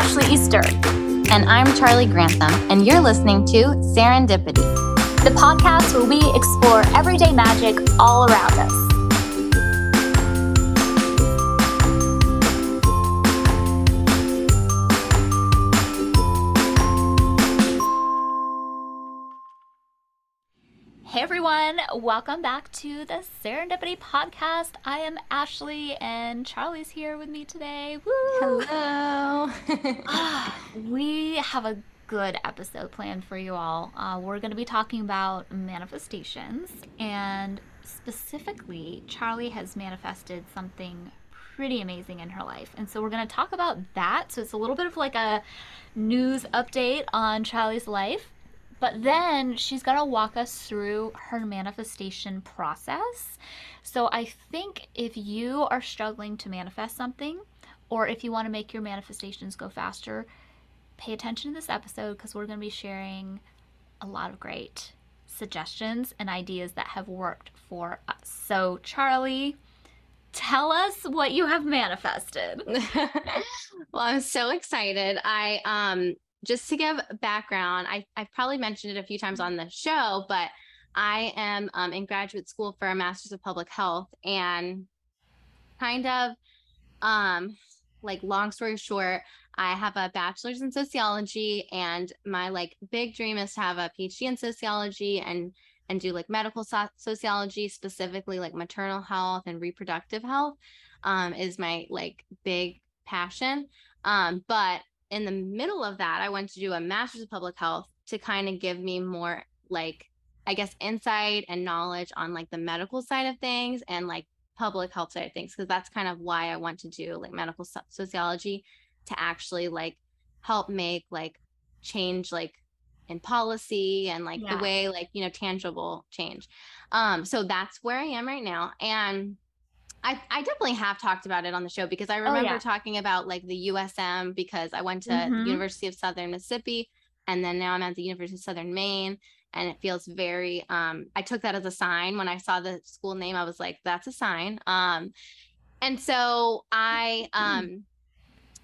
Ashley Easter. And I'm Charlie Grantham, and you're listening to Serendipity, the podcast where we explore everyday magic all around us. Everyone, welcome back to the Serendipity podcast. I am Ashley and Charlie's here with me today. Woo! Hello. Ah, we have a good episode planned for you all. Uh, we're going to be talking about manifestations, and specifically, Charlie has manifested something pretty amazing in her life. And so we're going to talk about that. So it's a little bit of like a news update on Charlie's life but then she's going to walk us through her manifestation process. So I think if you are struggling to manifest something, or if you want to make your manifestations go faster, pay attention to this episode because we're going to be sharing a lot of great suggestions and ideas that have worked for us. So, Charlie, tell us what you have manifested. well, I'm so excited. I um just to give background, I, I've probably mentioned it a few times on the show, but I am um, in graduate school for a master's of public health and kind of um like long story short i have a bachelor's in sociology and my like big dream is to have a phd in sociology and and do like medical so- sociology specifically like maternal health and reproductive health um is my like big passion. Um but in the middle of that, I went to do a master's of public health to kind of give me more like, I guess, insight and knowledge on like the medical side of things and like public health side of things. Cause that's kind of why I want to do like medical sociology to actually like help make like change like in policy and like yeah. the way like, you know, tangible change. Um, so that's where I am right now. And I, I definitely have talked about it on the show because I remember oh, yeah. talking about like the USM because I went to mm-hmm. the University of Southern Mississippi and then now I'm at the University of Southern Maine and it feels very um I took that as a sign. When I saw the school name I was like that's a sign. Um and so I um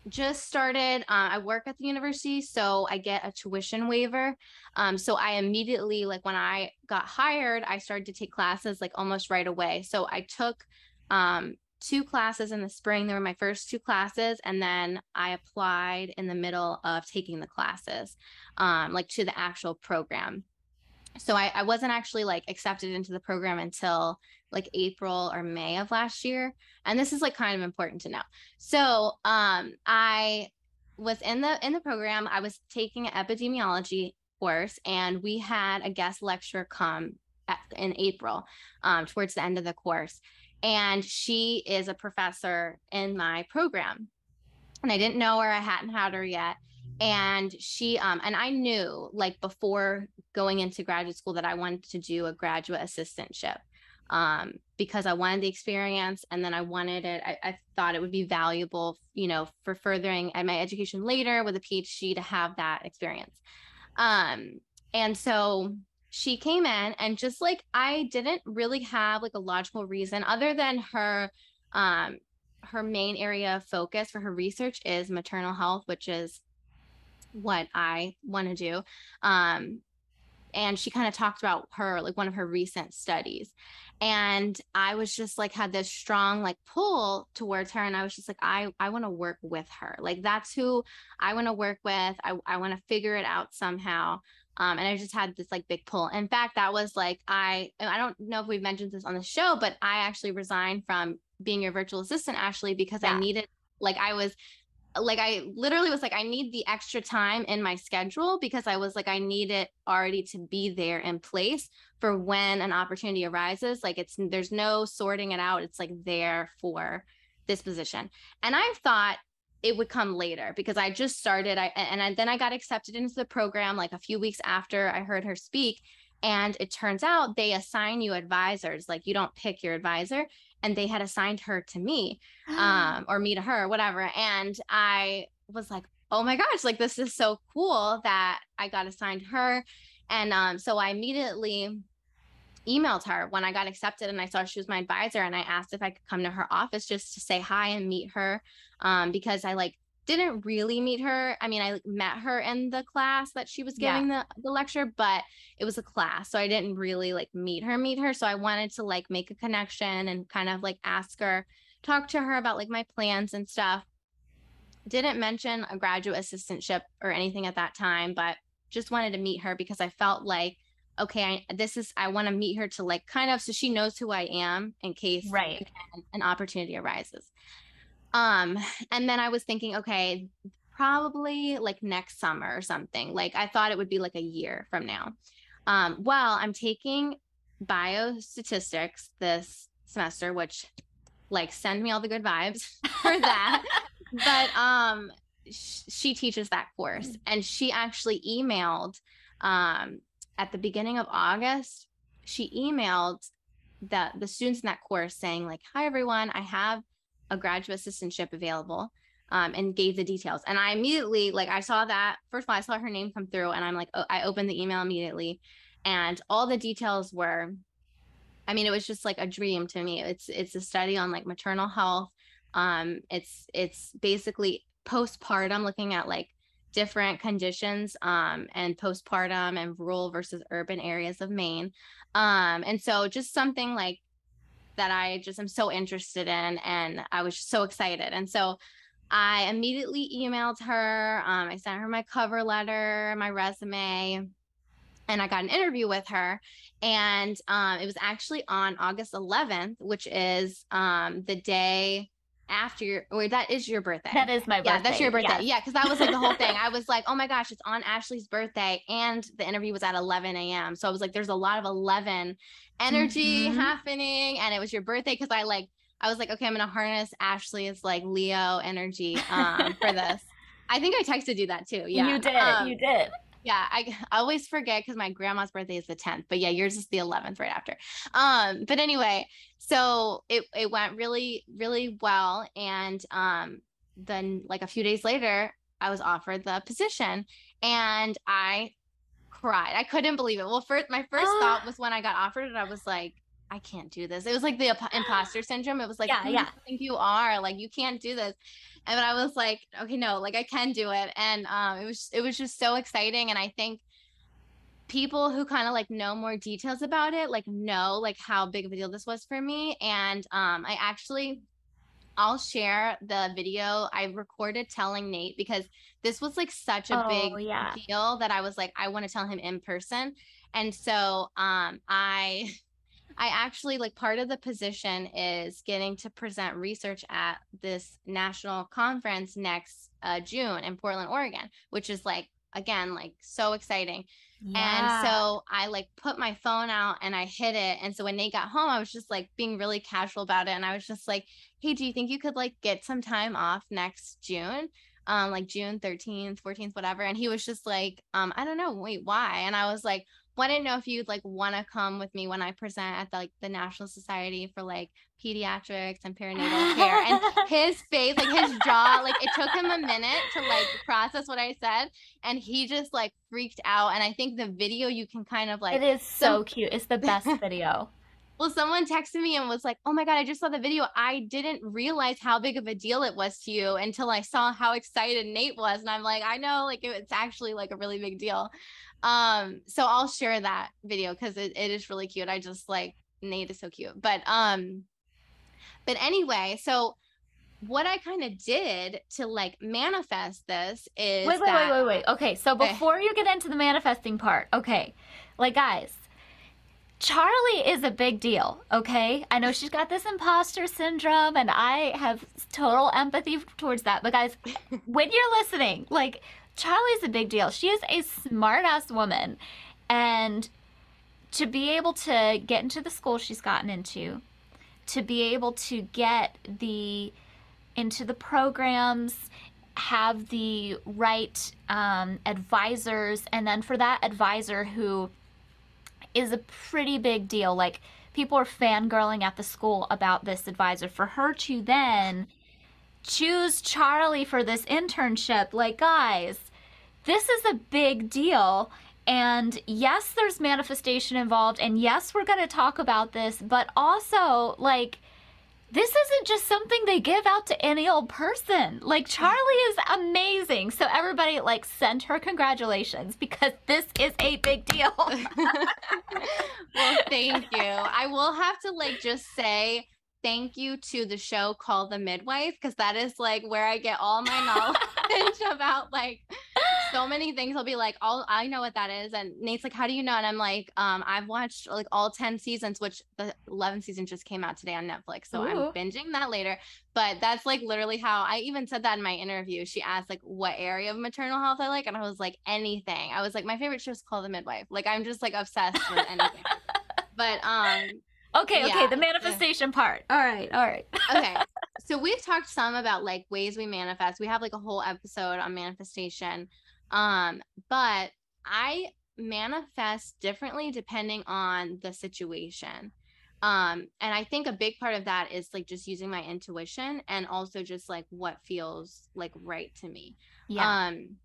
just started uh, i work at the university so i get a tuition waiver. Um, so i immediately like when i got hired i started to take classes like almost right away. So i took um, two classes in the spring. They were my first two classes. And then I applied in the middle of taking the classes, um, like to the actual program. So I, I wasn't actually like accepted into the program until like April or May of last year. And this is like kind of important to know. So um, I was in the in the program. I was taking an epidemiology course and we had a guest lecturer come at, in April um, towards the end of the course and she is a professor in my program. And i didn't know her i hadn't had her yet. And she um and i knew like before going into graduate school that i wanted to do a graduate assistantship um because i wanted the experience and then i wanted it I, I thought it would be valuable you know for furthering my education later with a phd to have that experience. Um and so she came in and just like I didn't really have like a logical reason other than her um her main area of focus for her research is maternal health, which is what I want to do. Um and she kind of talked about her like one of her recent studies and i was just like had this strong like pull towards her and i was just like i i want to work with her like that's who i want to work with i, I want to figure it out somehow um, and I just had this like big pull. In fact, that was like I I don't know if we've mentioned this on the show, but I actually resigned from being your virtual assistant, Ashley, because yeah. I needed like I was like I literally was like I need the extra time in my schedule because I was like I need it already to be there in place for when an opportunity arises. Like it's there's no sorting it out. It's like there for this position. And I thought it would come later because I just started. I and I, then I got accepted into the program like a few weeks after I heard her speak. And it turns out they assign you advisors. Like you don't pick your advisor, and they had assigned her to me, um, or me to her, whatever. And I was like, oh my gosh, like this is so cool that I got assigned her. And um, so I immediately emailed her when I got accepted and I saw she was my advisor and I asked if I could come to her office just to say hi and meet her um, because I like didn't really meet her. I mean, I met her in the class that she was giving yeah. the, the lecture, but it was a class. So I didn't really like meet her, meet her. So I wanted to like make a connection and kind of like ask her, talk to her about like my plans and stuff. Didn't mention a graduate assistantship or anything at that time, but just wanted to meet her because I felt like, okay, I, this is, I want to meet her to like kind of, so she knows who I am in case right. an opportunity arises. Um, and then I was thinking, okay, probably like next summer or something. Like I thought it would be like a year from now. Um, well, I'm taking biostatistics this semester, which like send me all the good vibes for that. but um sh- she teaches that course and she actually emailed um at the beginning of August, she emailed the the students in that course saying like, "Hi everyone, I have a graduate assistantship available um, and gave the details. And I immediately, like, I saw that first of all, I saw her name come through, and I'm like, oh, I opened the email immediately, and all the details were, I mean, it was just like a dream to me. It's it's a study on like maternal health. Um, it's it's basically postpartum, looking at like different conditions um, and postpartum and rural versus urban areas of Maine. Um, and so just something like that I just am so interested in. And I was so excited. And so I immediately emailed her. Um, I sent her my cover letter, my resume, and I got an interview with her. And um, it was actually on August 11th, which is um, the day after your or that is your birthday. That is my birthday. Yeah, that's your birthday. Yes. Yeah, because that was like the whole thing. I was like, oh my gosh, it's on Ashley's birthday, and the interview was at 11 a.m. So I was like, there's a lot of 11 energy mm-hmm. happening, and it was your birthday because I like I was like, okay, I'm gonna harness Ashley's like Leo energy um, for this. I think I texted you that too. Yeah, you did. Um, you did yeah i, I always forget because my grandma's birthday is the 10th but yeah yours is the 11th right after. Um but anyway so it, it went really really well and um then like a few days later i was offered the position and i cried. I couldn't believe it. Well first my first thought was when i got offered it i was like I can't do this. It was like the imposter syndrome. It was like, yeah, yeah. think you are like you can't do this and I was like, okay, no, like I can do it. And um, it was it was just so exciting. And I think people who kind of like know more details about it, like know like how big of a deal this was for me. And um, I actually I'll share the video I recorded telling Nate because this was like such a oh, big yeah. deal that I was like, I want to tell him in person. And so um I I actually like part of the position is getting to present research at this national conference next uh, June in Portland, Oregon, which is like again like so exciting. Yeah. And so I like put my phone out and I hit it. And so when Nate got home, I was just like being really casual about it. And I was just like, hey, do you think you could like get some time off next June? Um, like June 13th, 14th, whatever. And he was just like, um, I don't know, wait, why? And I was like, well, to know if you'd like want to come with me when I present at the, like the National Society for like Pediatrics and Perinatal Care. And his face, like his jaw, like it took him a minute to like process what I said, and he just like freaked out. And I think the video you can kind of like it is so cute. It's the best video. Well, someone texted me and was like, "Oh my god, I just saw the video. I didn't realize how big of a deal it was to you until I saw how excited Nate was." And I'm like, "I know, like it's actually like a really big deal." Um, so I'll share that video because it, it is really cute. I just like Nate is so cute. But um, but anyway, so what I kind of did to like manifest this is wait, wait, that- wait, wait, wait. Okay, so before you get into the manifesting part, okay, like guys, Charlie is a big deal, okay? I know she's got this imposter syndrome and I have total empathy towards that. But guys, when you're listening, like Charlie's a big deal. She is a smart ass woman. And to be able to get into the school she's gotten into, to be able to get the into the programs, have the right um, advisors, and then for that advisor who is a pretty big deal, like people are fangirling at the school about this advisor, for her to then choose Charlie for this internship, like guys, this is a big deal. And yes, there's manifestation involved. And yes, we're going to talk about this, but also, like, this isn't just something they give out to any old person. Like Charlie is amazing. So everybody like send her congratulations because this is a big deal. well, thank you. I will have to like just say thank you to the show Call the Midwife because that is like where I get all my knowledge about like so many things. I'll be like, all I know what that is, and Nate's like, how do you know? And I'm like, um, I've watched like all ten seasons, which the 11th season just came out today on Netflix, so Ooh. I'm binging that later. But that's like literally how I even said that in my interview. She asked like what area of maternal health I like, and I was like anything. I was like, my favorite show is Call the Midwife. Like I'm just like obsessed with anything. but um Okay, okay, the manifestation part. All right, all right. okay. So we've talked some about like ways we manifest. We have like a whole episode on manifestation. Um, but I manifest differently depending on the situation. Um, and I think a big part of that is like just using my intuition and also just like what feels like right to me. Yeah. Um,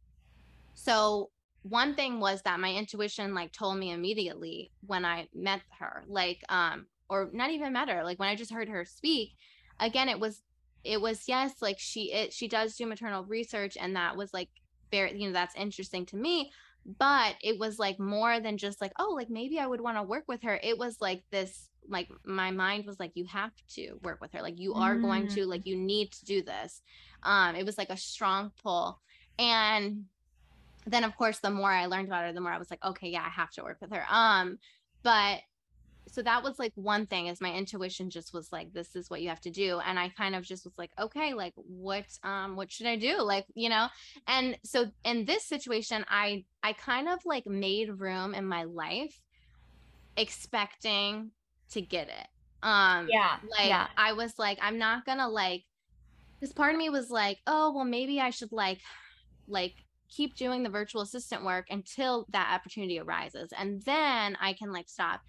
so one thing was that my intuition like told me immediately when I met her, like um or not even met her like when i just heard her speak again it was it was yes like she it she does do maternal research and that was like very you know that's interesting to me but it was like more than just like oh like maybe i would want to work with her. It was like this like my mind was like you have to work with her. Like you are mm. going to like you need to do this. Um it was like a strong pull and then of course the more i learned about her the more i was like okay yeah i have to work with her. Um but so that was like one thing is my intuition just was like this is what you have to do. And i kind of just was like okay like what um what should i do? Like you know? And so in this situation i i kind of like made room in my life expecting to get it. Um yeah like yeah. i was like i'm not gonna like this part of me was like oh well maybe i should like like keep doing the virtual assistant work until that opportunity arises and then i can like stop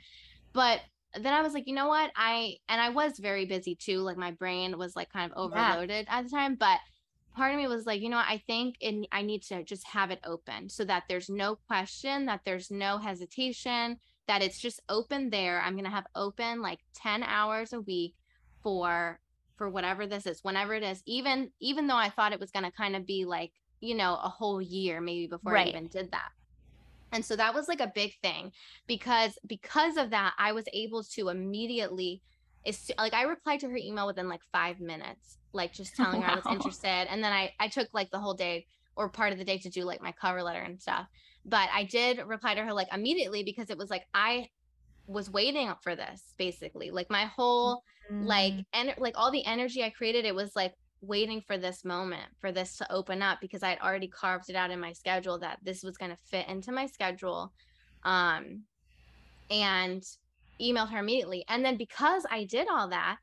but then I was like, you know what? I and I was very busy too. Like my brain was like kind of overloaded yeah. at the time, but part of me was like, you know what? I think it, I need to just have it open so that there's no question, that there's no hesitation, that it's just open there. I'm going to have open like 10 hours a week for for whatever this is, whenever it is. Even even though I thought it was going to kind of be like, you know, a whole year maybe before right. I even did that and so that was like a big thing because because of that i was able to immediately it's like i replied to her email within like five minutes like just telling wow. her i was interested and then i i took like the whole day or part of the day to do like my cover letter and stuff but i did reply to her like immediately because it was like i was waiting for this basically like my whole mm-hmm. like and like all the energy i created it was like waiting for this moment for this to open up because I had already carved it out in my schedule that this was going to fit into my schedule. Um, and emailed her immediately. And then because I did all that,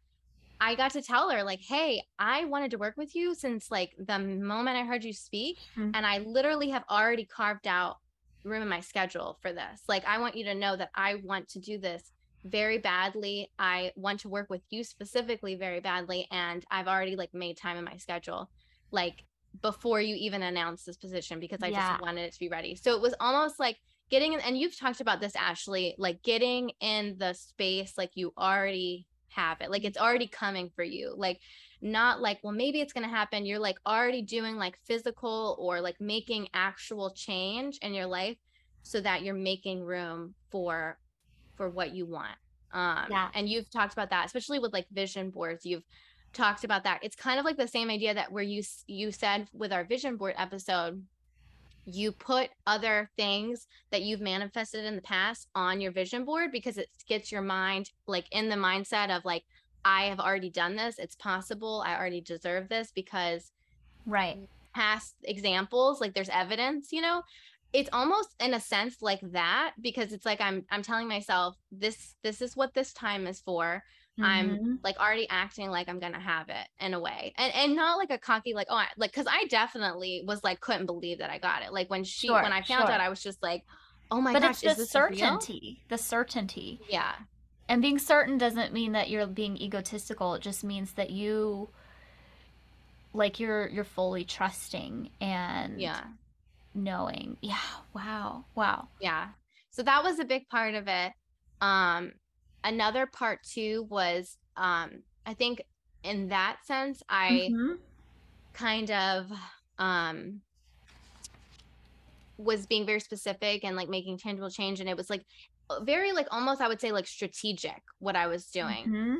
I got to tell her, like, hey, I wanted to work with you since like the moment I heard you speak. Mm-hmm. And I literally have already carved out room in my schedule for this. Like, I want you to know that I want to do this very badly. I want to work with you specifically very badly. And I've already like made time in my schedule, like before you even announced this position because I yeah. just wanted it to be ready. So it was almost like getting in, and you've talked about this, Ashley, like getting in the space like you already have it, like it's already coming for you. Like, not like, well, maybe it's going to happen. You're like already doing like physical or like making actual change in your life so that you're making room for for what you want. Um, yeah. And you've talked about that, especially with like vision boards. You've talked about that. It's kind of like the same idea that where you you said with our vision board episode, you put other things that you've manifested in the past on your vision board because it gets your mind like in the mindset of like I have already done this. It's possible. I already deserve this because right past examples like there's evidence, you know it's almost in a sense like that because it's like i'm i'm telling myself this this is what this time is for. Mm-hmm. i'm like already acting like i'm gonna have it in a way. And and not like a cocky like oh I, like because i definitely was like couldn't believe that i got it. Like when she sure, when i found sure. out i was just like oh my god. but gosh it's the certainty the certainty. Yeah. And being certain doesn't mean that you're being egotistical. It just means that you like you're you're fully trusting and yeah knowing. Yeah. Wow. Wow. Yeah. So that was a big part of it. Um, another part too was um, I think in that sense, I Mm-hmm. kind of um was being very specific and like making tangible change and it was like very like almost I would say like strategic what I was doing. Mm-hmm.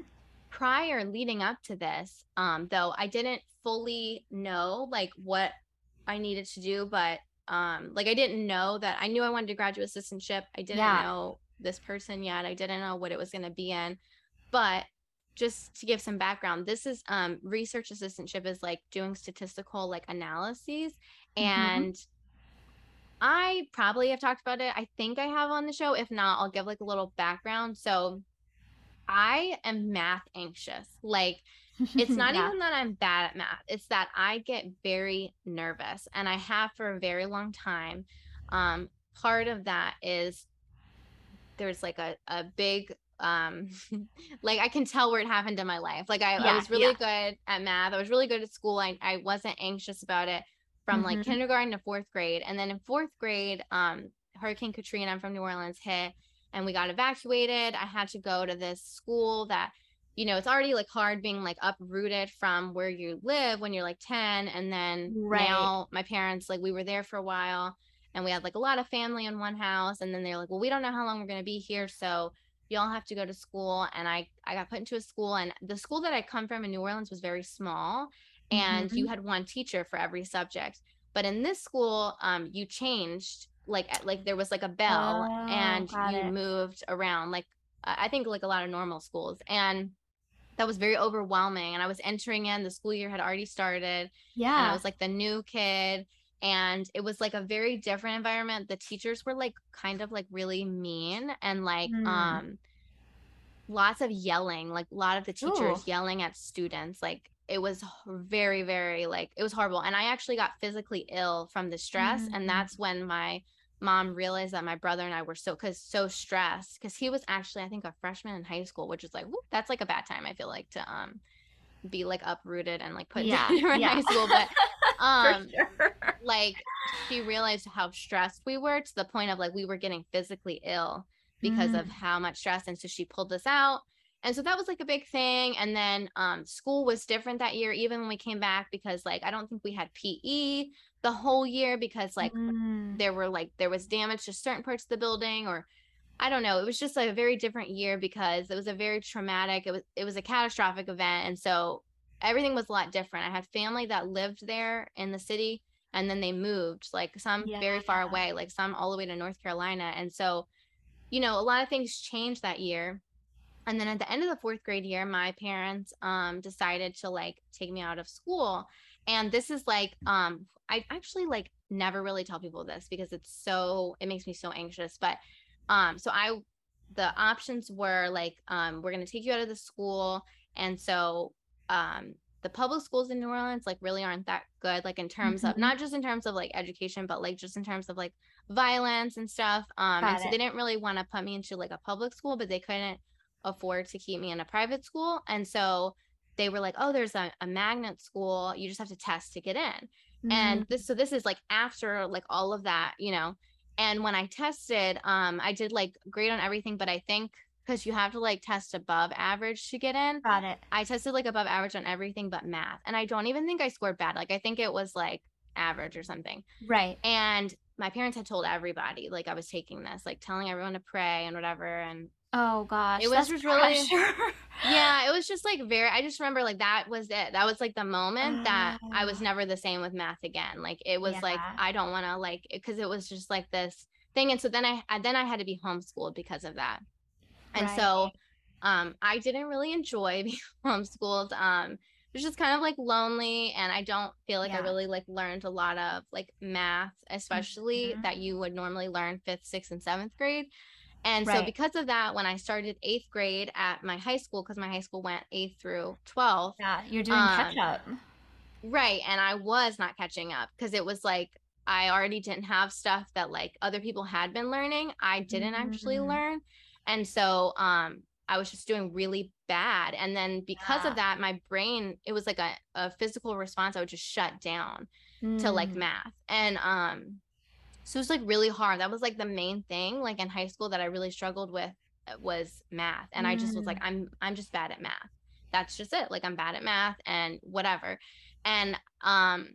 Prior leading up to this, um though I didn't fully know like what I needed to do, but um like I didn't know that I knew I wanted a graduate assistantship. I didn't Yeah. know this person yet. I didn't know what it was going to be in. But just to give some background, this is um research assistantship is like doing statistical like analyses Mm-hmm. and I probably have talked about it. I think I have on the show. If not, I'll give like a little background. So I am math anxious. Like it's not yeah. even that I'm bad at math. It's that I get very nervous and I have for a very long time. Um part of that is there's like a, a big um like I can tell where it happened in my life. Like I, I was really Yeah. good at math. I was really good at school. I, I wasn't anxious about it from like Mhm. kindergarten to fourth grade. And then in fourth grade, um, Hurricane Katrina, I'm from New Orleans, hit and we got evacuated. I had to go to this school that, you know, it's already like hard being like uprooted from where you live when you're like 10. And then Right. now my parents, like we were there for a while and we had like a lot of family in one house and then they're like well we don't know how long we're going to be here so y'all have to go to school and i i got put into a school and the school that i come from in new orleans was very small and you Mhm. had one teacher for every subject but in this school um you changed like like there was like a bell Oh, and you it. moved around like I think like a lot of normal schools and that was very overwhelming and i was entering in the school year had already started and I was like the new kid. And it was like a very different environment. The teachers were like kind of like really mean and like Mm. um lots of yelling, like a lot of the teachers Ooh. yelling at students. Like it was very, very like it was horrible. And I actually got physically ill from the stress. Mm. And that's when my mom realized that my brother and I were so cause so stressed. Cause he was actually, I think, a freshman in high school, which is like, whoop, that's like a bad time, I feel like, to um be like uprooted and like put Yeah. down in high school. But um sure. like she realized how stressed we were to the point of like we were getting physically ill because of Mm. how much stress and so she pulled us out and so that was like a big thing and then um school was different that year even when we came back because like i don't think we had pe the whole year because like Mm. there were like there was damage to certain parts of the building or I don't know. It was just like a very different year because it was a very traumatic. It was it was a catastrophic event, and so everything was a lot different. I had family that lived there in the city, and then they moved, like some very far away, like some all the way to North Carolina, and so you know a lot of things changed that year. And then at the end of the fourth grade year, my parents um decided to like take me out of school, and this is like um I actually like never really tell people this because it's so it makes me so anxious, but um so i the options were like um we're going to take you out of the school and so um the public schools in new orleans like really aren't that good like in terms of Mhm. not just in terms of like education but like just in terms of like violence and stuff um and Got so it. they didn't really want to put me into like a public school but they couldn't afford to keep me in a private school and so they were like oh there's a, a magnet school you just have to test to get in and Mm. this so this is like after like all of that you know and when i tested um i did like great on everything but i think because you have to like test above average to get in Got it. i tested like above average on everything but math and i don't even think i scored bad like i think it was like average or something Right. and my parents had told everybody like i was taking this like telling everyone to pray and whatever and Oh gosh. It was really- yeah it was just like very i just remember like that was it. That was like the moment that i was Ah. never the same with math again. Like it was like i don't want to like because it was just like this thing and so then i then i had to be homeschooled because of that. And so um i didn't really enjoy being homeschooled um it was just kind of like lonely and i don't feel like i really like learned a lot of like math especially Mhm. that you would normally learn fifth sixth and seventh grade and so because of that when i started eighth grade at my high school because my high school went eighth through 12th yeah, you're doing um, catch up. Right. And I was not catching up because it was like I already didn't have stuff that like other people had been learning. I didn't actually Mm. learn. And so um I was just doing really bad. And then because Yeah. of that, my brain, it was like a, a physical response. I would just shut down to like Mm. math. And um so it was like really hard. That was like the main thing like in high school that I really struggled with uh, was math. And I just was like, Mm. I'm I'm just bad at math. that's just it. Like I'm bad at math and whatever. And um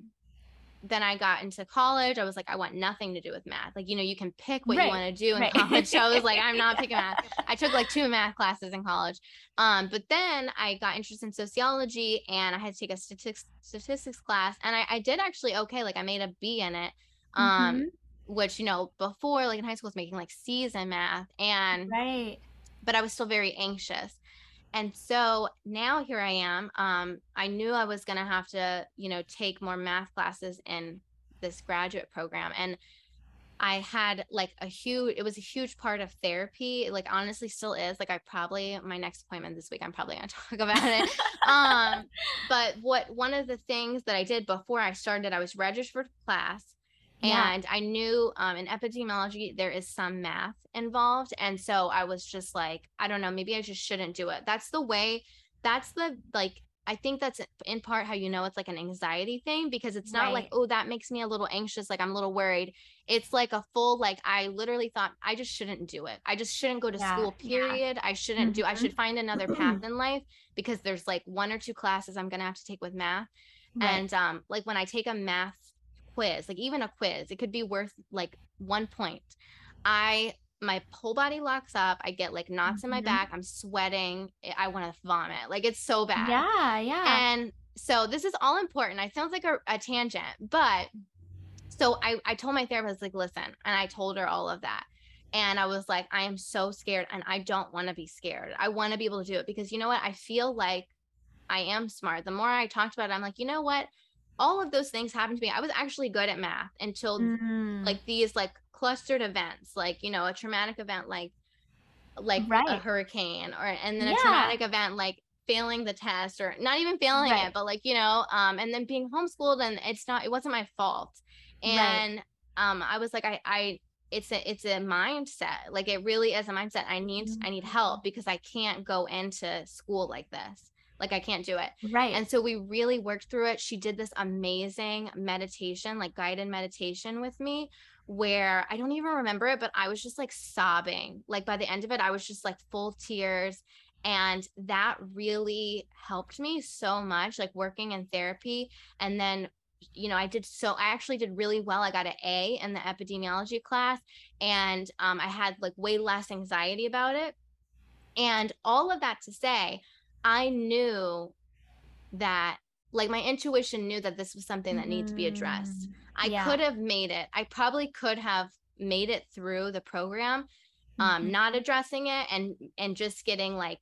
then I got into college. I was like, I want nothing to do with math. Like, you know, you can pick what right. you want to do in right. college. So I was like, I'm not picking math. I took like two math classes in college. Um, but then I got interested in sociology and I had to take a statistics statistics class. And I, I did actually okay. Like I made a B in it. Um, mm-hmm. Which, you know, before like in high school I was making like C's in math. And right. But I was still very anxious. And so now here I am. Um, I knew I was going to have to, you know, take more math classes in this graduate program. And I had like a huge, it was a huge part of therapy. Like honestly still is like, I probably, my next appointment this week, I'm probably going to talk about it. um, but what, one of the things that I did before I started, I was registered for class yeah. And I knew um, in epidemiology, there is some math involved. And so I was just like, I don't know, maybe I just shouldn't do it. That's the way, that's the like, I think that's in part how you know it's like an anxiety thing because it's not right. like, oh, that makes me a little anxious. Like I'm a little worried. It's like a full, like, I literally thought I just shouldn't do it. I just shouldn't go to yeah. school, period. Yeah. I shouldn't mm-hmm. do, I should find another path in life because there's like one or two classes I'm going to have to take with math. Right. And um, like when I take a math quiz, like even a quiz, it could be worth like one point. I my whole body locks up. I get like knots mm-hmm. in my mm-hmm. back. I'm sweating. I want to vomit. Like it's so bad. Yeah, yeah. And so this is all important. I sounds like a, a tangent, but so I, I told my therapist, like, listen, and I told her all of that. And I was like, I am so scared and I don't want to be scared. I want to be able to do it because you know what? I feel like I am smart. The more I talked about it, I'm like, you know what? All of those things happened to me. I was actually good at math until mm. like these like clustered events, like you know, a traumatic event like like right. a hurricane or and then yeah. a traumatic event like failing the test or not even failing right. it, but like, you know, um, and then being homeschooled and it's not it wasn't my fault. And right. um I was like, I I it's a it's a mindset. Like it really is a mindset. I need mm-hmm. I need help mm. because I can't go into school like this. Like I can't do it. Right. And so we really worked through it. She did this amazing meditation, like guided meditation with me where I don't even remember it, but I was just like sobbing. Like by the end of it, I was just like full tears. And that really helped me so much, like working in therapy. And then, you know, I did so, I actually did really well. I got an A in the epidemiology class, and um, I had like way less anxiety about it. And all of that to say, I knew that like my intuition knew that this was something that needed to be addressed. Mm, I yeah. could have made it. I probably could have made it through the program um mm-hmm. not addressing it and and just getting like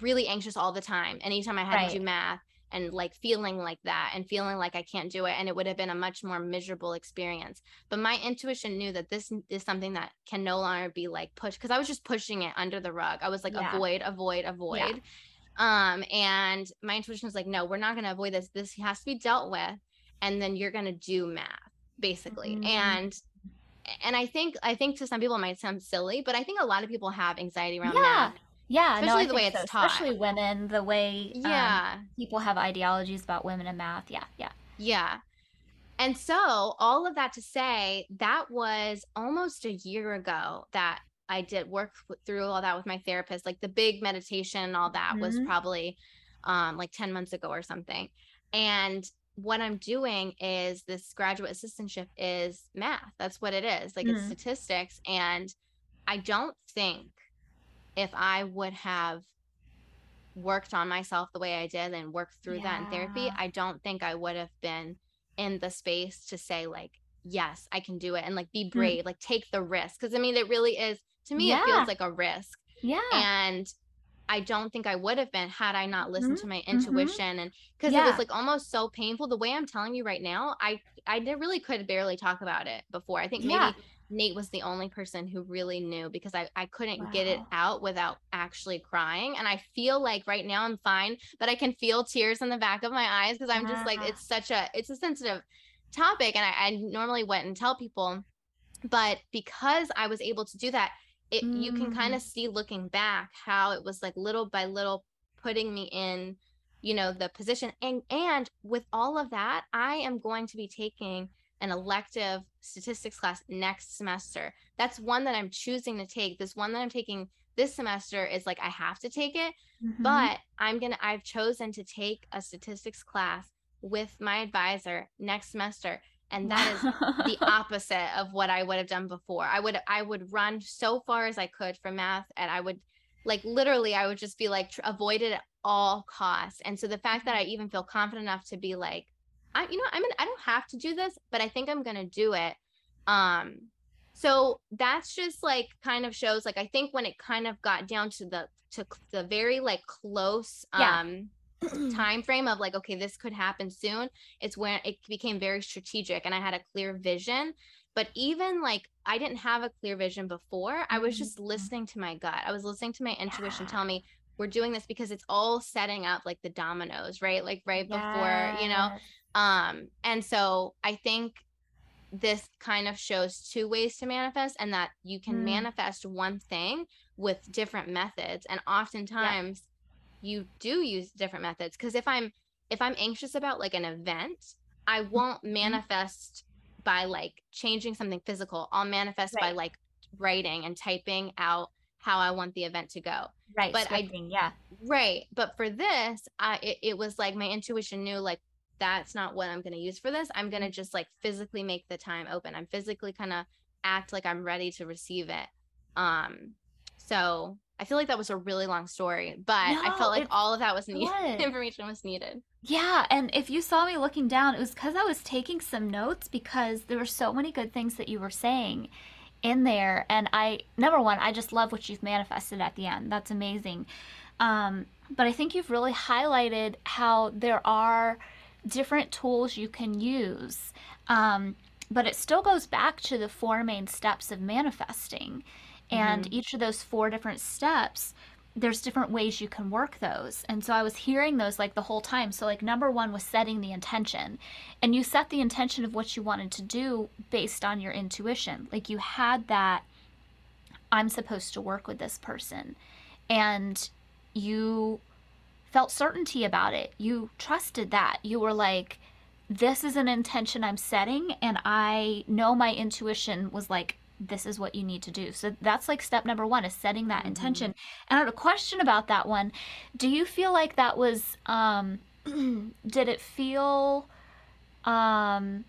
really anxious all the time anytime I had right. to do math and like feeling like that and feeling like I can't do it. And it would have been a much more miserable experience. But my intuition knew that this is something that can no longer be like pushed because I was just pushing it under the rug. I was like, yeah. avoid, avoid, avoid. Yeah. Um, and my intuition was like, no, we're not going to avoid this. This has to be dealt with. And then you're going to do math basically. Mm-hmm. And and I think I think to some people it might sound silly, but I think a lot of people have anxiety around yeah. math yeah, especially no, the way it's so. taught. Especially women, the way um, yeah um, people have ideologies about women and math. Yeah, yeah, yeah. And so, all of that to say, that was almost a year ago that I did work through all that with my therapist. Like the big meditation and all that mm-hmm. was probably um, like 10 months ago or something. And what I'm doing is this graduate assistantship is math. That's what it is. Like mm-hmm. it's statistics. And I don't think if I would have worked on myself the way I did and worked through yeah. that in therapy, I don't think I would have been in the space to say, like, yes, I can do it and like be hmm. brave, mm. like take the risk. Cause I mean, it really is, to me, yeah. it feels like a risk. Yeah. And I don't think I would have been had I not listened mm-hmm. to my mm-hmm. intuition mm-hmm. and because yeah. it was like almost so painful. The way I'm telling you right now, I I really could barely talk about it before. I think yeah. Nate was the only person who really knew because I, I couldn't wow. get it out without actually crying. And I feel like right now I'm fine, but I can feel tears in the back of my eyes because I'm just like, it's such a, it's a sensitive topic. And I, I normally went and tell people, but because I was able to do that, it, mm. you can kind of mm. see looking back how it was like little by little putting me in, you know, the position. And, and with all of that, I am going to be taking an elective statistics class next semester. That's one that I'm choosing to take. This one that I'm taking this semester is like I have to take it, Mhm. but I'm gonna I've chosen to take a statistics class with my advisor next semester. And that is the opposite of what I would have done before. I would I would run so far as I could from math and I would like literally I would just be like tr- avoid it at all costs. And so the fact that I even feel confident enough to be like I you know I'm in, I don't have to do this, but I think I'm going to do it. Um so that's just like kind of shows like I think when it kind of got down to the to the very like close Yeah. um time frame of like okay this could happen soon it's when it became very strategic and i had a clear vision but even like i didn't have a clear vision before i was just Mhm. listening to my gut i was listening to my intuition Yeah. tell me we're doing this because it's all setting up like the dominoes right? Like right before you know? Um and so i think this kind of shows two ways to manifest and that you can Mm. manifest one thing with different methods and oftentimes you do use different methods because if i'm if i'm anxious about like an event i won't Mm-hmm. manifest by like changing something physical. I'll manifest by like writing and typing out how i want the event to go Right. but I- scripting, yeah. Right. But for this, I it, it was like my intuition knew like that's not what I'm gonna use for this. I'm gonna just like physically make the time open. I'm physically kind of act like I'm ready to receive it. Um so I feel like that was a really long story, but I felt like all of that was needed. Information was needed. Yeah, and if you saw me looking down, it was because I was taking some notes because there were so many good things that you were saying in there. And I, number one, I just love what you've manifested at the end. That's amazing. Um, but I think you've really highlighted how there are different tools you can use. Um, but it still goes back to the four main steps of manifesting. And each of those four different steps there's different ways you can work those. And so I was hearing those like the whole time. So, like, number one was setting the intention. And you set the intention of what you wanted to do based on your intuition. Like, you had that, I'm supposed to work with this person. And you felt certainty about it. You trusted that. You were like, this is an intention I'm setting. And I know my intuition was like, this is what you need to do. So that's like step number one is setting that intention. And I had a question about that one. Do you feel like that was um did it feel um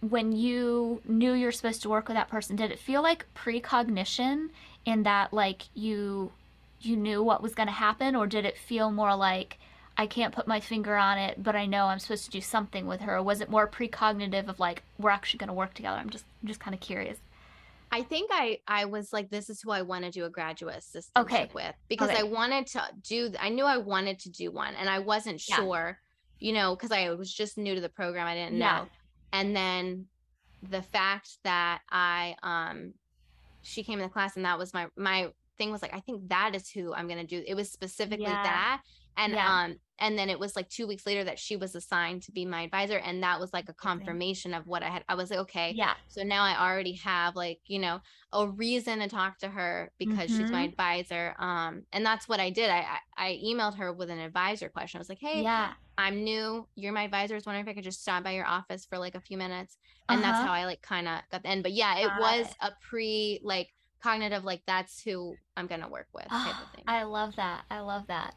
when you knew you're supposed to work with that person, did it feel like precognition in that like you you knew what was going to happen or did it feel more like I can't put my finger on it, but I know I'm supposed to do something with her? Or was it more precognitive of like we're actually going to work together? I'm just I'm just kind of curious. I think I I was like, this is who I want to do a graduate assistantship Okay. with because Okay. I wanted to do. I knew I wanted to do one, and I wasn't Yeah. sure, you know, because I was just new to the program. I didn't Yeah. know, and then the fact that I um she came in the class and that was my my thing was like I think that is who I'm gonna do. It was specifically Yeah. that, and Yeah. um and then it was like two weeks later that she was assigned to be my advisor, and that was like a confirmation of what I had. I was like, okay, Yeah. so now I already have like, you know, a reason to talk to her because she's my Mhm. advisor. Um, and that's what I did. I, I I emailed her with an advisor question. I was like, hey, Yeah. I'm new. You're my advisor. I was wondering if I could just stop by your office for like a few minutes. And that's Uh-huh. how I like kind of got the end. But yeah, it Got was it. a pre like cognitive, like that's who I'm gonna work with type of thing. I love that. I love that.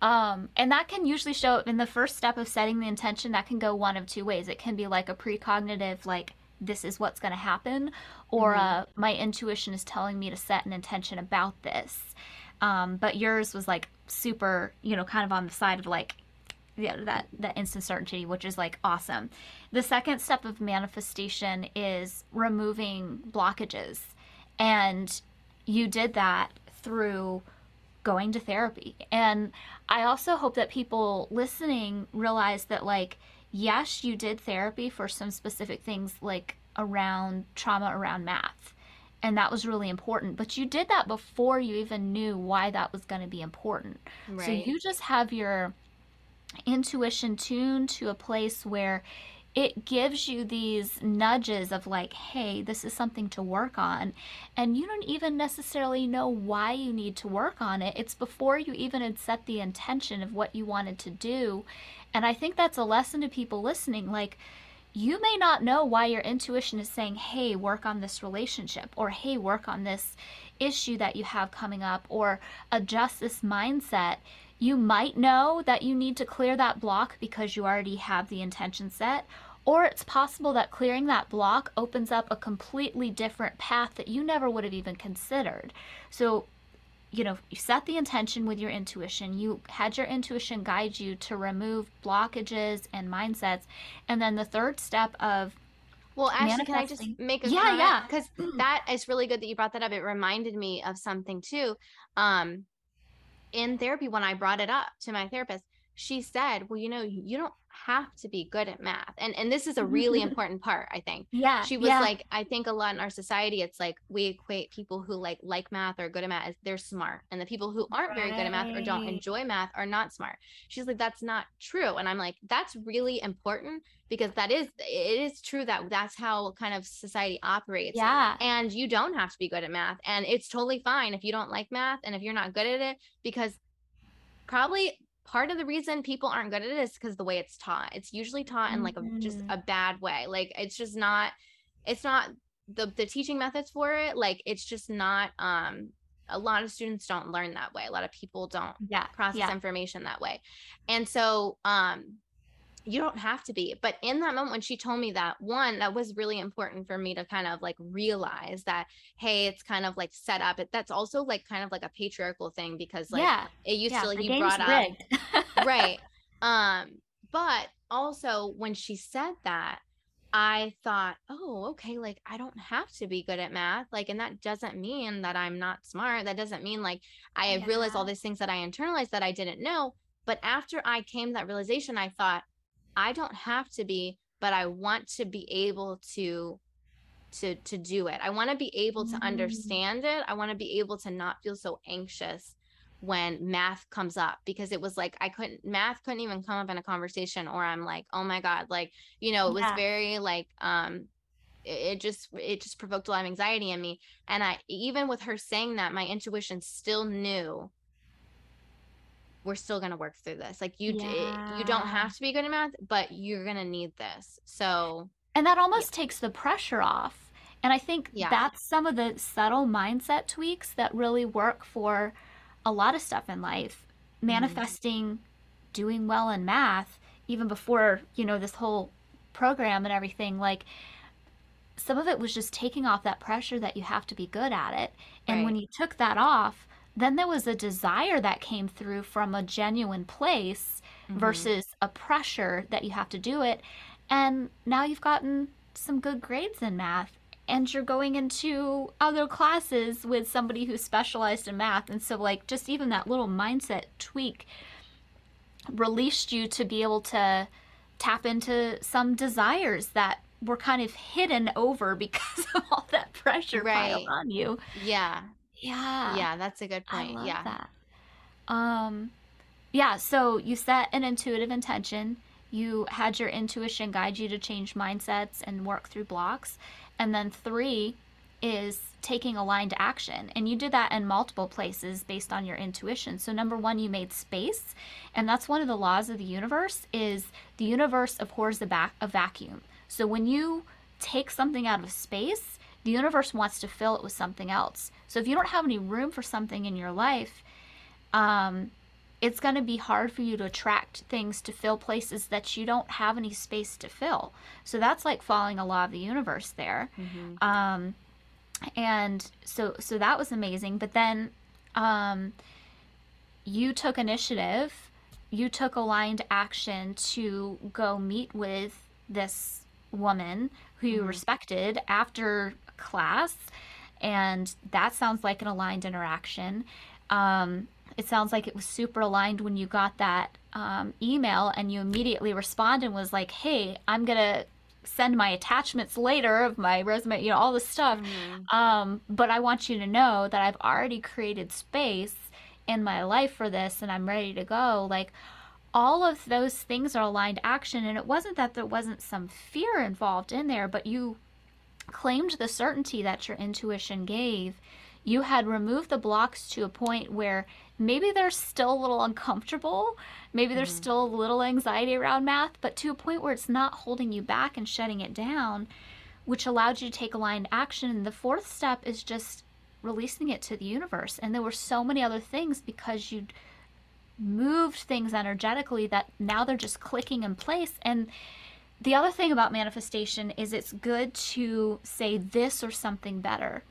Um, and that can usually show up in the first step of setting the intention. That can go one of two ways. It can be like a precognitive, like this is what's going to happen, or Mhm. uh, my intuition is telling me to set an intention about this. Um, but yours was like super, you know, kind of on the side of like yeah, that that instant certainty, which is like awesome. The second step of manifestation is removing blockages, and you did that through going to therapy. And I also hope that people listening realize that like yes, you did therapy for some specific things like around trauma around math. And that was really important, but you did that before you even knew why that was going to be important. So you just have your intuition tuned to a place where it gives you these nudges of like, hey, this is something to work on. And you don't even necessarily know why you need to work on it. It's before you even had set the intention of what you wanted to do. And I think that's a lesson to people listening. Like, you may not know why your intuition is saying, hey, work on this relationship, or hey, work on this issue that you have coming up, or adjust this mindset. You might know that you need to clear that block because you already have the intention set, or it's possible that clearing that block opens up a completely different path that you never would have even considered. So, you know, you set the intention with your intuition, you had your intuition guide you to remove blockages and mindsets. And then the third step of well, actually, can I just make a yeah, comment? yeah, Because that is really good that you brought that up. It reminded me of something too. Um, in therapy, when I brought it up to my therapist, she said, "Well, you know, you don't have to be good at math. And and this is a really important part, I think. Yeah. She was yeah. like, I think a lot in our society, it's like we equate people who like like math or good at math as they're smart. And the people who aren't right. very good at math or don't enjoy math are not smart. She's like, that's not true. And I'm like, that's really important because that is it is true that that's how kind of society operates. Yeah. And you don't have to be good at math. And it's totally fine if you don't like math and if you're not good at it, because probably part of the reason people aren't good at it is because the way it's taught. It's usually taught in like a just Mm-hmm. a bad way. Like it's just not it's not the the teaching methods for it like it's just not um a lot of students don't learn that way. A lot of people don't yeah. process yeah. information that way. And so um you don't have to be. But in that moment when she told me that, one, that was really important for me to kind of like realize that, hey, it's kind of like set up. It that's also like kind of like a patriarchal thing because like yeah. it used yeah. to like the you game's brought up right. Um, but also when she said that, I thought, oh, okay, like I don't have to be good at math. Like, and that doesn't mean that I'm not smart. That doesn't mean like I have realized all these things that I internalized that I didn't know. But after I came to that realization, I thought, I don't have to be, but I want to be able to to to do it. I want to be able to Mm. understand it. I want to be able to not feel so anxious when math comes up because it was like I couldn't math couldn't even come up in a conversation or I'm like, "Oh my god, like, you know, it was Yeah. very like um it it just it just provoked a lot of anxiety in me and i even with her saying that my intuition still knew we're still going to work through this like you d- you don't have to be good at math but you're going to need this so And that almost takes the pressure off. And I think Yeah. that's some of the subtle mindset tweaks that really work for a lot of stuff in life. Mm-hmm. Manifesting doing well in math, even before, you know, this whole program and everything, like some of it was just taking off that pressure that you have to be good at it. And when you took that off, then there was a desire that came through from a genuine place Mhm. versus a pressure that you have to do it. And now you've gotten some good grades in math and you're going into other classes with somebody who's specialized in math. And so, like, just even that little mindset tweak released you to be able to tap into some desires that were kind of hidden over because of all that pressure piled on you. yeah Yeah. yeah that's a good I point love yeah that. Um, yeah. So you set an intuitive intention. You had your intuition guide you to change mindsets and work through blocks. And then three is taking aligned action. And you did that in multiple places based on your intuition. So number one, you made space. And that's one of the laws of the universe is the universe abhors a, vac- a vacuum. So when you take something out of space, the universe wants to fill it with something else. So if you don't have any room for something in your life, um, it's going to be hard for you to attract things to fill places that you don't have any space to fill. So that's like following a law of the universe there. Mhm. Um, and so so that was amazing. But then um, you took initiative. You took aligned action to go meet with this woman who you Mhm. respected after class, and that sounds like an aligned interaction. Um, it sounds like it was super aligned when you got that um, email and you immediately responded and was like, "Hey, I'm gonna send my attachments later of my resume, you know, all this stuff. Mhm. Um, but I want you to know that I've already created space in my life for this and I'm ready to go. Like all of those things are aligned action. And it wasn't that there wasn't some fear involved in there, but you claimed the certainty that your intuition gave. you had removed the blocks to a point where maybe they're still a little uncomfortable, maybe there's Mhm. still a little anxiety around math, but to a point where it's not holding you back and shutting it down, which allowed you to take aligned action. And the fourth step is just releasing it to the universe. And there were so many other things because you'd moved things energetically that now they're just clicking in place. And the other thing about manifestation is it's good to say this or something better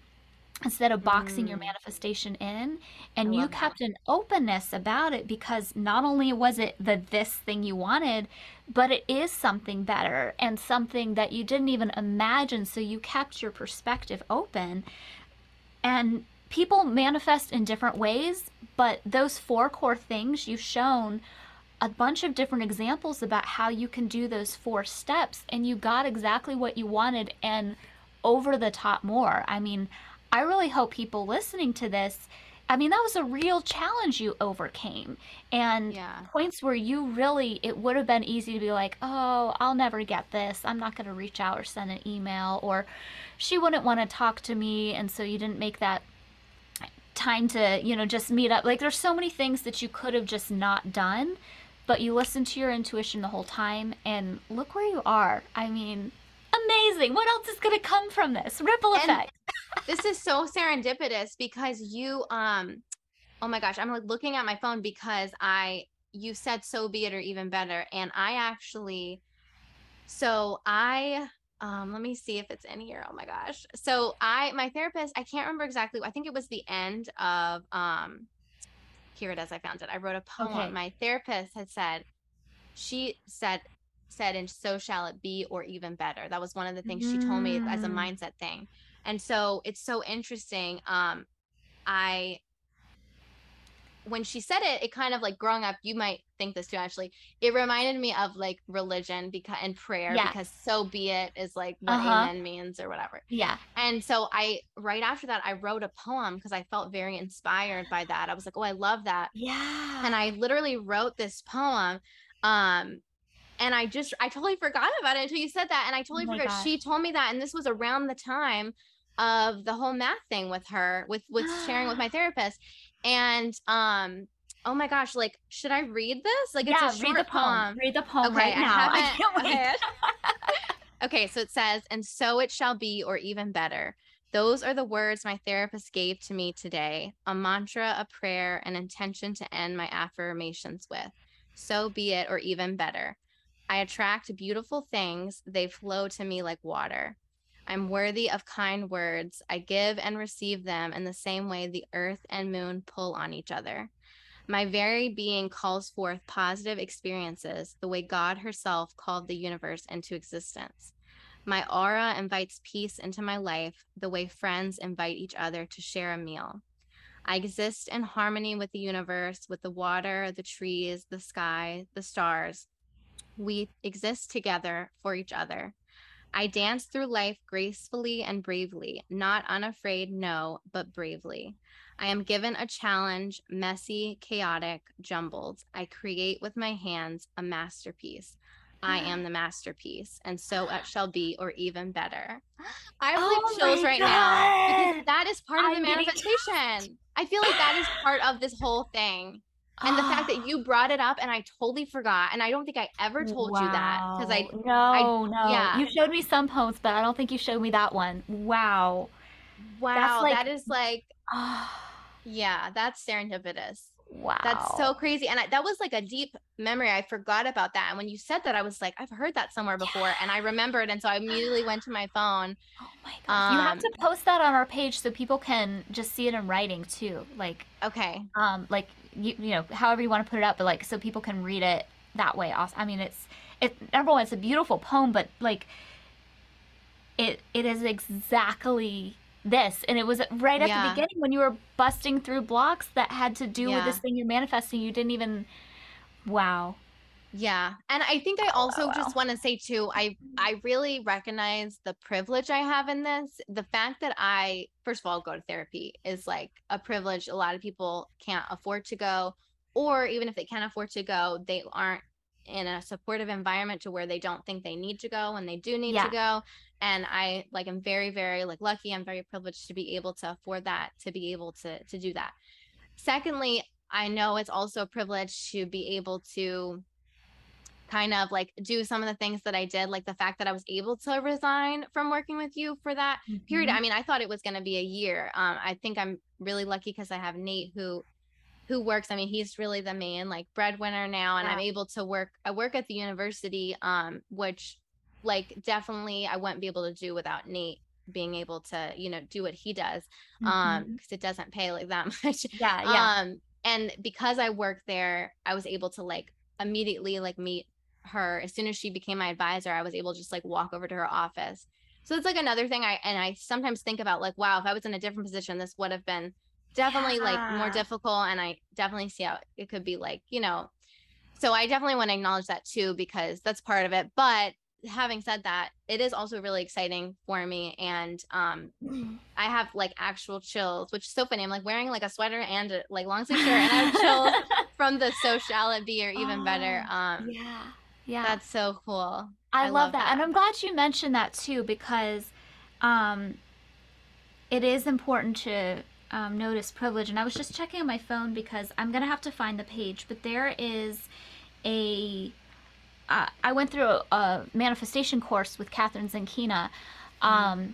instead of boxing your Mm. manifestation in I and you love that. kept an openness about it because not only was it the this thing you wanted but it is something better and something that you didn't even imagine so you kept your perspective open and people manifest in different ways but those four core things you've shown a bunch of different examples about how you can do those four steps and you got exactly what you wanted and over the top more. I mean, I really hope people listening to this, I mean, that was a real challenge you overcame. And Yeah. points where you really, it would have been easy to be like, oh, I'll never get this. I'm not going to reach out or send an email, or she wouldn't want to talk to me. And so you didn't make that time to, you know, just meet up. Like there's so many things that you could have just not done, but you listen to your intuition the whole time and look where you are. I mean, amazing. What else is going to come from this? Ripple effect. this is so serendipitous because you um oh my gosh i'm like looking at my phone because i you said so be it or even better and i actually so i um let me see if it's in here oh my gosh so i my therapist i can't remember exactly i think it was the end of um here it is i found it i wrote a poem Okay. my therapist had said she said said and so shall it be or even better that was one of the things she told me as a Mm. mindset thing and so it's so interesting um i when she said it it kind of like growing up you might think this too actually it reminded me of like religion because and prayer Yes. because so be it is like what Uh-huh. amen means or whatever Yeah. and so i right after that i wrote a poem because i felt very inspired by that i was like oh i love that Yeah. and I literally wrote this poem. Um, and I just I totally forgot about it until you said that, and I totally Oh forgot. She told me that, and this was around the time of the whole math thing with her, with with sharing with my therapist, and um, oh my gosh, like should I read this? Like it's yeah, a short read the poem. poem. Read the poem Okay, right I now. I can't wait. okay. Okay, so it says, and so it shall be, or even better. Those are the words my therapist gave to me today a mantra, a prayer, an intention to end my affirmations with. So be it, or even better. I attract beautiful things, they flow to me like water. I'm worthy of kind words. I give and receive them in the same way the earth and moon pull on each other. My very being calls forth positive experiences the way God herself called the universe into existence. My aura invites peace into my life the way friends invite each other to share a meal. I exist in harmony with the universe, with the water, the trees, the sky, the stars. We exist together for each other. I dance through life gracefully and bravely, not unafraid, no, but bravely. I am given a challenge, messy, chaotic, jumbled. I create with my hands a masterpiece. I am the masterpiece, and so it shall be, or even better. I have Oh like chills right now because that is part of the I'm getting manifestation. I feel like that is part of this whole thing. And the fact that you brought it up and I totally forgot. And I don't think I ever told you that because I, Wow. no no yeah. you showed me some poems but I don't think you showed me that one. Wow. wow, like- that is like, Ah, yeah, that's serendipitous. Wow. That's so crazy. And I, that was like a deep memory. I forgot about that. And when you said that, I was like, I've heard that somewhere before. And I remembered. And so I immediately went to my phone. Oh my gosh. you have Um, to post that on our page so people can just see it in writing too. Like Okay. um like you you know however you want to put it up but like so people can read it that way also i mean it's it number one it's a beautiful poem but like it it is exactly this and it was right at Yeah. the beginning when you were busting through blocks that had to do with this thing you're manifesting you didn't even wow Yeah. And I think I also oh, wow. just want to say too, I I really recognize the privilege I have in this. The fact that I first of all go to therapy is like a privilege a lot of people can't afford to go or even if they can't afford to go, they aren't in a supportive environment to where they don't think they need to go and they do need Yeah. to go. And I like am very, very like lucky. I'm very privileged to be able to afford that, to be able to to do that. Secondly, I know it's also a privilege to be able to kind of like do some of the things that I did, like the fact that I was able to resign from working with you for that mm-hmm. period. I mean, I thought it was going to be a year. Um, I think I'm really lucky because I have Nate who who works. I mean, he's really the main like breadwinner now, and yeah. I'm able to work. I work at the university, um, which like definitely I wouldn't be able to do without Nate being able to you know do what he does um, mm-hmm. um because it doesn't pay like that much yeah yeah um and because i worked there i was able to like immediately like meet her as soon as she became my advisor i was able to just like walk over to her office so it's like another thing i and i sometimes think about like wow if i was in a different position this would have been definitely yeah. like more difficult and i definitely see how it could be like you know so i definitely want to acknowledge that too because that's part of it but having said that it is also really exciting for me and um i have like actual chills which is so funny i'm like wearing like a sweater and a, like long sleeve shirt and i have chills from the so shall it be or even oh, better um yeah yeah. That's so cool. I, I love, love that. that. And I'm glad you mentioned that too because um, it is important to um, notice privilege. And I was just checking on my phone because I'm going to have to find the page, but there is a. Uh, I went through a, a, manifestation course with Kathrin Zenkina, um, mm-hmm.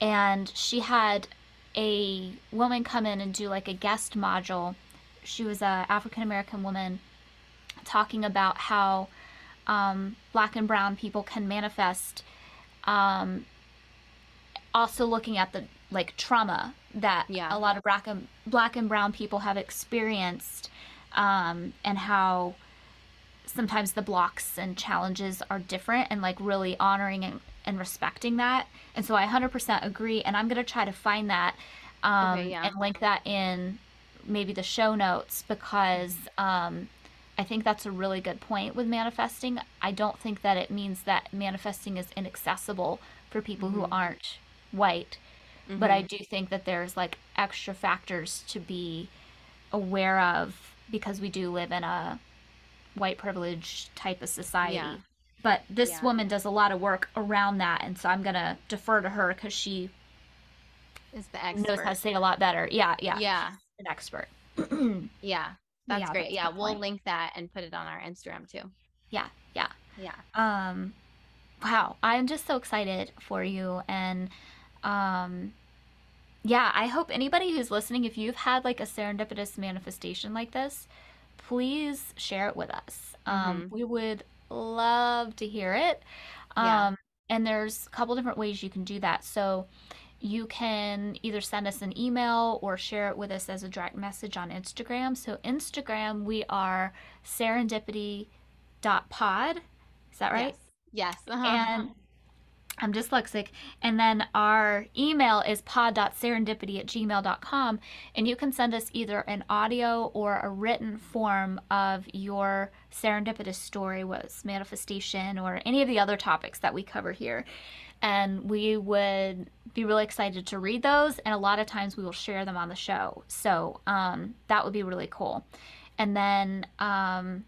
and she had a woman come in and do like a guest module. She was a African American woman talking about how um, black and brown people can manifest um, also looking at the like trauma that yeah. a lot of black and black and brown people have experienced um, and how sometimes the blocks and challenges are different and like really honoring and, and respecting that and so i 100% agree and i'm going to try to find that um, okay, yeah. and link that in maybe the show notes because um, I think that's a really good point with manifesting. I don't think that it means that manifesting is inaccessible for people mm-hmm. who aren't white. Mm-hmm. But I mm-hmm. do think that there's like extra factors to be aware of because we do live in a white privilege type of society. Yeah. But this yeah. woman does a lot of work around that. And so I'm going to defer to her because she is the expert. knows how to say a lot better. Yeah. Yeah. Yeah. An expert. yeah. That's yeah, great. That's yeah, we'll point. link that and put it on our Instagram too. Yeah, yeah. Yeah. Um wow, I'm just so excited for you and um yeah, I hope anybody who's listening if you've had like a serendipitous manifestation like this, please share it with us. Um mm-hmm. we would love to hear it. Um yeah. and there's a couple different ways you can do that. So you can either send us an email or share it with us as a direct message on Instagram. So, Instagram, we are serendipity.pod. Is that right? Yes. yes. Uh-huh. And I'm dyslexic. And then our email is pod.serendipity at gmail.com. And you can send us either an audio or a written form of your serendipitous story, was manifestation, or any of the other topics that we cover here. And we would be really excited to read those. And a lot of times we will share them on the show. So um, that would be really cool. And then um,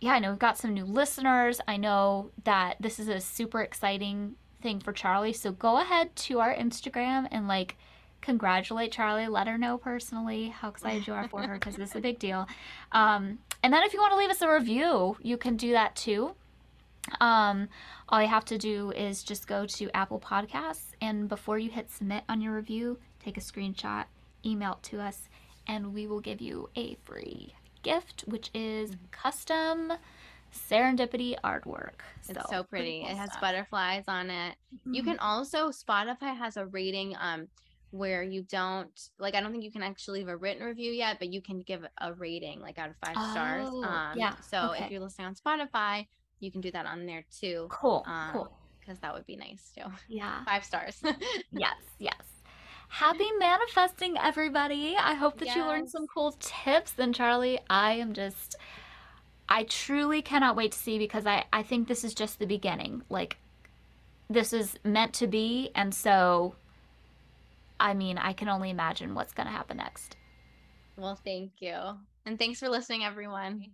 yeah i know we've got some new listeners. I know that this is a super exciting thing for charlie. So go ahead to our instagram and like congratulate charlie. Let her know personally how excited you are for her because this is a big deal. Um, and then if you want to leave us a review you can do that too. Um, all you have to do is just go to Apple Podcasts and before you hit submit on your review, take a screenshot, email it to us, and we will give you a free gift, which is custom serendipity artwork. So, it's so pretty. It has stuff. butterflies on it. Mm-hmm. You can also Spotify has a rating um where you don't like I don't think you can actually leave a written review yet, but you can give a rating like out of five oh, stars. Um yeah. so okay. if you're listening on Spotify, you can do that on there too. Cool. Um, cool. Because that would be nice too. Yeah. Five stars. yes. Yes. Happy manifesting, everybody. I hope that yes. you learned some cool tips. And Charlie, I am just, I truly cannot wait to see because I, I think this is just the beginning. Like, this is meant to be. And so, I mean, I can only imagine what's going to happen next. Well, thank you. And thanks for listening, everyone.